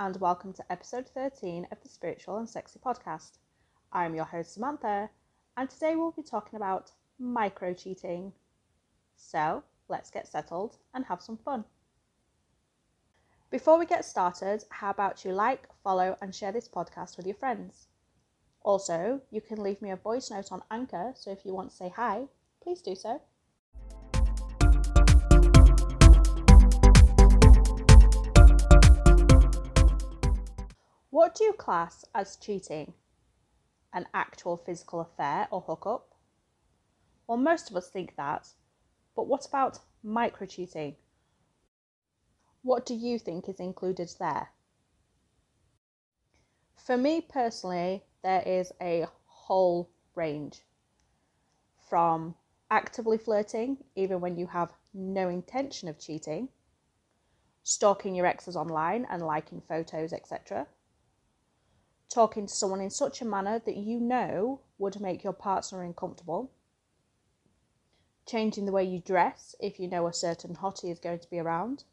and welcome to episode 13 of the Spiritual and Sexy podcast. I'm your host, Samantha, and today we'll be talking about micro cheating. So let's get settled and have some fun. Before we get started, how about you like, follow, and share this podcast with your friends? Also, you can leave me a voice note on Anchor, so if you want to say hi, please do so. What do you class as cheating? An actual physical affair or hookup? Well, most of us think that, but what about micro cheating? What do you think is included there? For me personally, there is a whole range from actively flirting, even when you have no intention of cheating, stalking your exes online and liking photos, etc talking to someone in such a manner that you know would make your partner uncomfortable, changing the way you dress if you know a certain hottie is going to be around,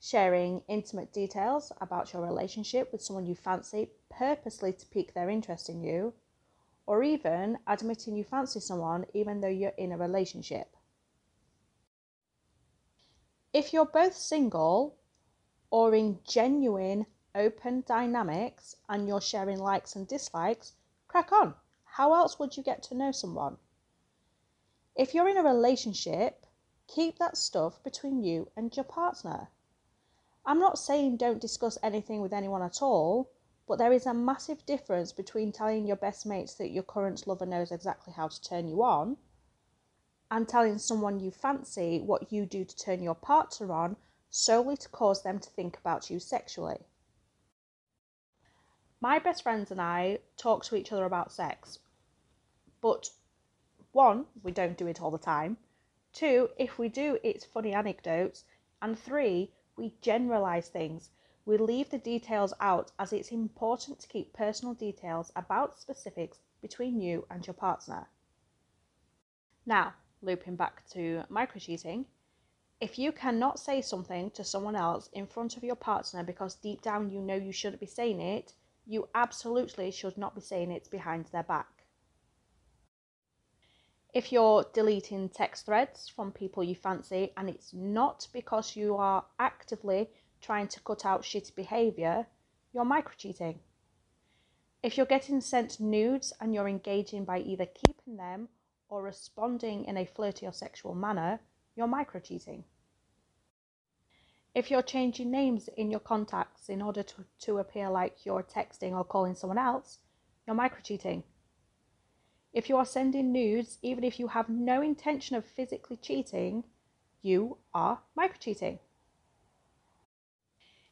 sharing intimate details about your relationship with someone you fancy purposely to pique their interest in you, or even admitting you fancy someone even though you're in a relationship. If you're both single or in genuine open dynamics and you're sharing likes and dislikes, crack on. How else would you get to know someone? If you're in a relationship, keep that stuff between you and your partner. I'm not saying don't discuss anything with anyone at all, but there is a massive difference between telling your best mates that your current lover knows exactly how to turn you on and telling someone you fancy what you do to turn your partner on solely to cause them to think about you sexually. My best friends and I talk to each other about sex, but one, we don't do it all the time. Two, if we do, it's funny anecdotes. And three, we generalize things. We leave the details out as it's important to keep personal details about specifics between you and your partner. Now, looping back to micro cheating, if you cannot say something to someone else in front of your partner because deep down you know you shouldn't be saying it, you absolutely should not be saying it behind their back. If you're deleting text threads from people you fancy and it's not because you are actively trying to cut out shitty behaviour, you're micro cheating. If you're getting sent nudes and you're engaging by either keeping them or responding in a flirty or sexual manner, you're micro cheating. If you're changing names in your contacts in order to, to appear like you're texting or calling someone else, you're micro cheating. If you are sending nudes, even if you have no intention of physically cheating, you are micro cheating.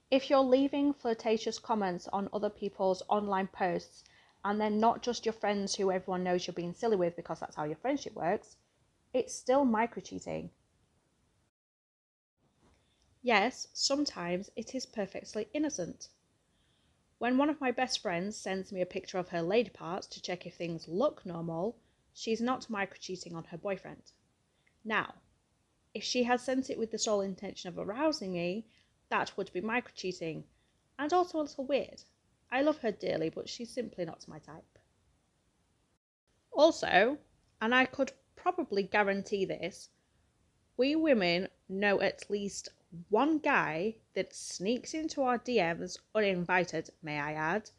If you're leaving flirtatious comments on other people's online posts and they're not just your friends who everyone knows you're being silly with because that's how your friendship works, it's still micro cheating. Yes, sometimes it is perfectly innocent. When one of my best friends sends me a picture of her lady parts to check if things look normal, she's not micro cheating on her boyfriend. Now, if she had sent it with the sole intention of arousing me, that would be micro cheating, and also a little weird. I love her dearly, but she's simply not my type. Also, and I could probably guarantee this, we women know at least one guy that sneaks into our DMs uninvited, may I add,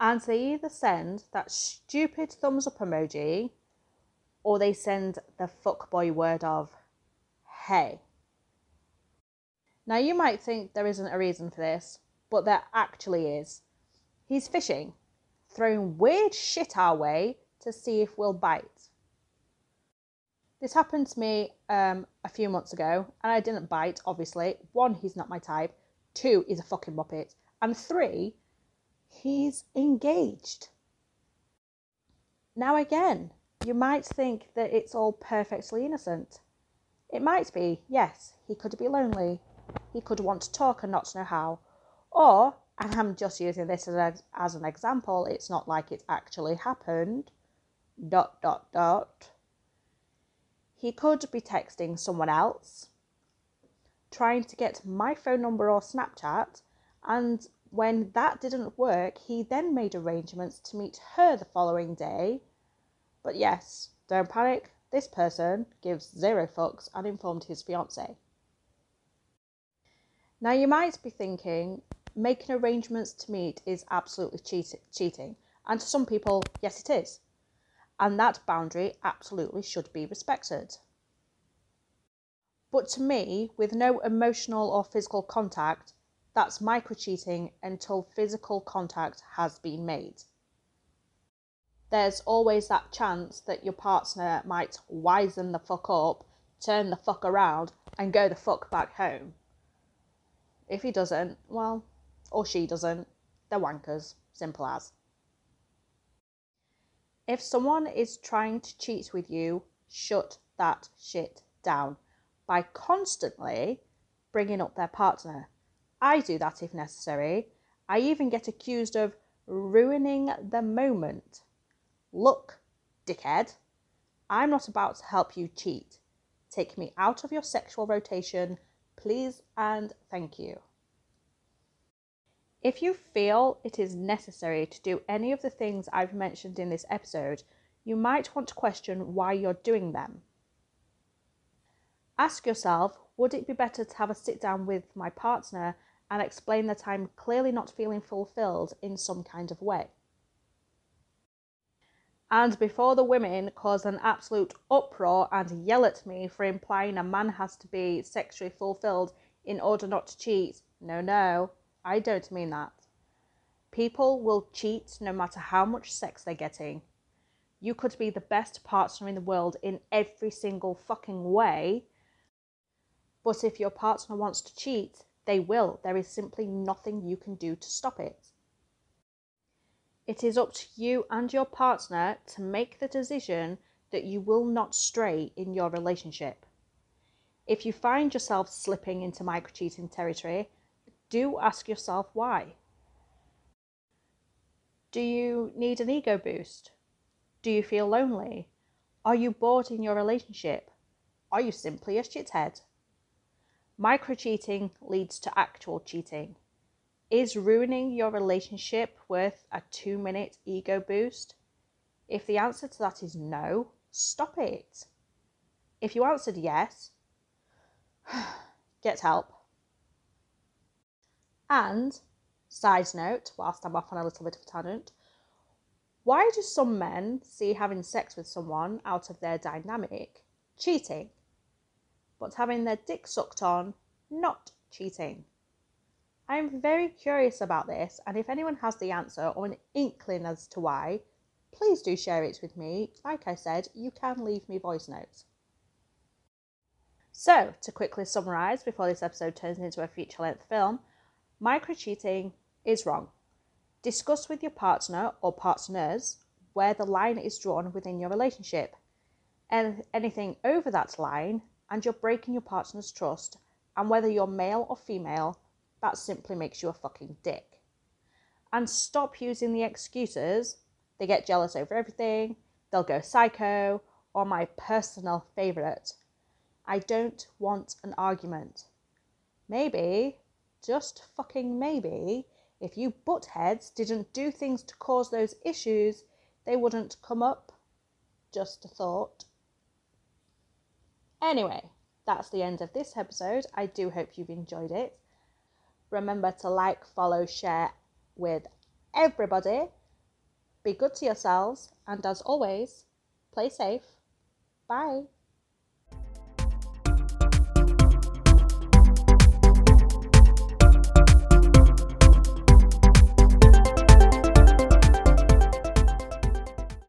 and they either send that stupid thumbs up emoji or they send the fuckboy word of hey. Now, you might think there isn't a reason for this, but there actually is. He's fishing, throwing weird shit our way to see if we'll bite. This happened to me um, a few months ago, and I didn't bite, obviously. One, he's not my type. Two, he's a fucking muppet. And three, he's engaged. Now, again, you might think that it's all perfectly innocent. It might be, yes, he could be lonely. He could want to talk and not know how. Or, and I'm just using this as, as an example, it's not like it actually happened. Dot, dot, dot he could be texting someone else, trying to get my phone number or Snapchat, And when that didn't work, he then made arrangements to meet her the following day. But yes, don't panic, this person gives zero fucks and informed his fiance. Now, you might be thinking, making arrangements to meet is absolutely cheat- cheating. And to some people, yes, it is. And that boundary absolutely should be respected. But to me, with no emotional or physical contact, that's micro cheating until physical contact has been made. There's always that chance that your partner might wizen the fuck up, turn the fuck around, and go the fuck back home. If he doesn't, well, or she doesn't, they're wankers. Simple as. If someone is trying to cheat with you, shut that shit down by constantly bringing up their partner. I do that if necessary. I even get accused of ruining the moment. Look, dickhead, I'm not about to help you cheat. Take me out of your sexual rotation Please and thank you. If you feel it is necessary to do any of the things I've mentioned in this episode, you might want to question why you're doing them. Ask yourself would it be better to have a sit down with my partner and explain that I'm clearly not feeling fulfilled in some kind of way? And before the women cause an absolute uproar and yell at me for implying a man has to be sexually fulfilled in order not to cheat, no, no, I don't mean that. People will cheat no matter how much sex they're getting. You could be the best partner in the world in every single fucking way, but if your partner wants to cheat, they will. There is simply nothing you can do to stop it. It is up to you and your partner to make the decision that you will not stray in your relationship. If you find yourself slipping into micro cheating territory, do ask yourself why. Do you need an ego boost? Do you feel lonely? Are you bored in your relationship? Are you simply a shithead? Micro cheating leads to actual cheating. Is ruining your relationship worth a two minute ego boost? If the answer to that is no, stop it. If you answered yes, get help. And, side note, whilst I'm off on a little bit of a tangent, why do some men see having sex with someone out of their dynamic cheating, but having their dick sucked on not cheating? I'm very curious about this, and if anyone has the answer or an inkling as to why, please do share it with me. Like I said, you can leave me voice notes. So, to quickly summarise before this episode turns into a feature length film, micro cheating is wrong. Discuss with your partner or partners where the line is drawn within your relationship. And anything over that line, and you're breaking your partner's trust, and whether you're male or female, that simply makes you a fucking dick. And stop using the excuses. They get jealous over everything, they'll go psycho, or my personal favourite. I don't want an argument. Maybe, just fucking maybe, if you butt heads didn't do things to cause those issues, they wouldn't come up. Just a thought. Anyway, that's the end of this episode. I do hope you've enjoyed it. Remember to like, follow, share with everybody. Be good to yourselves, and as always, play safe. Bye.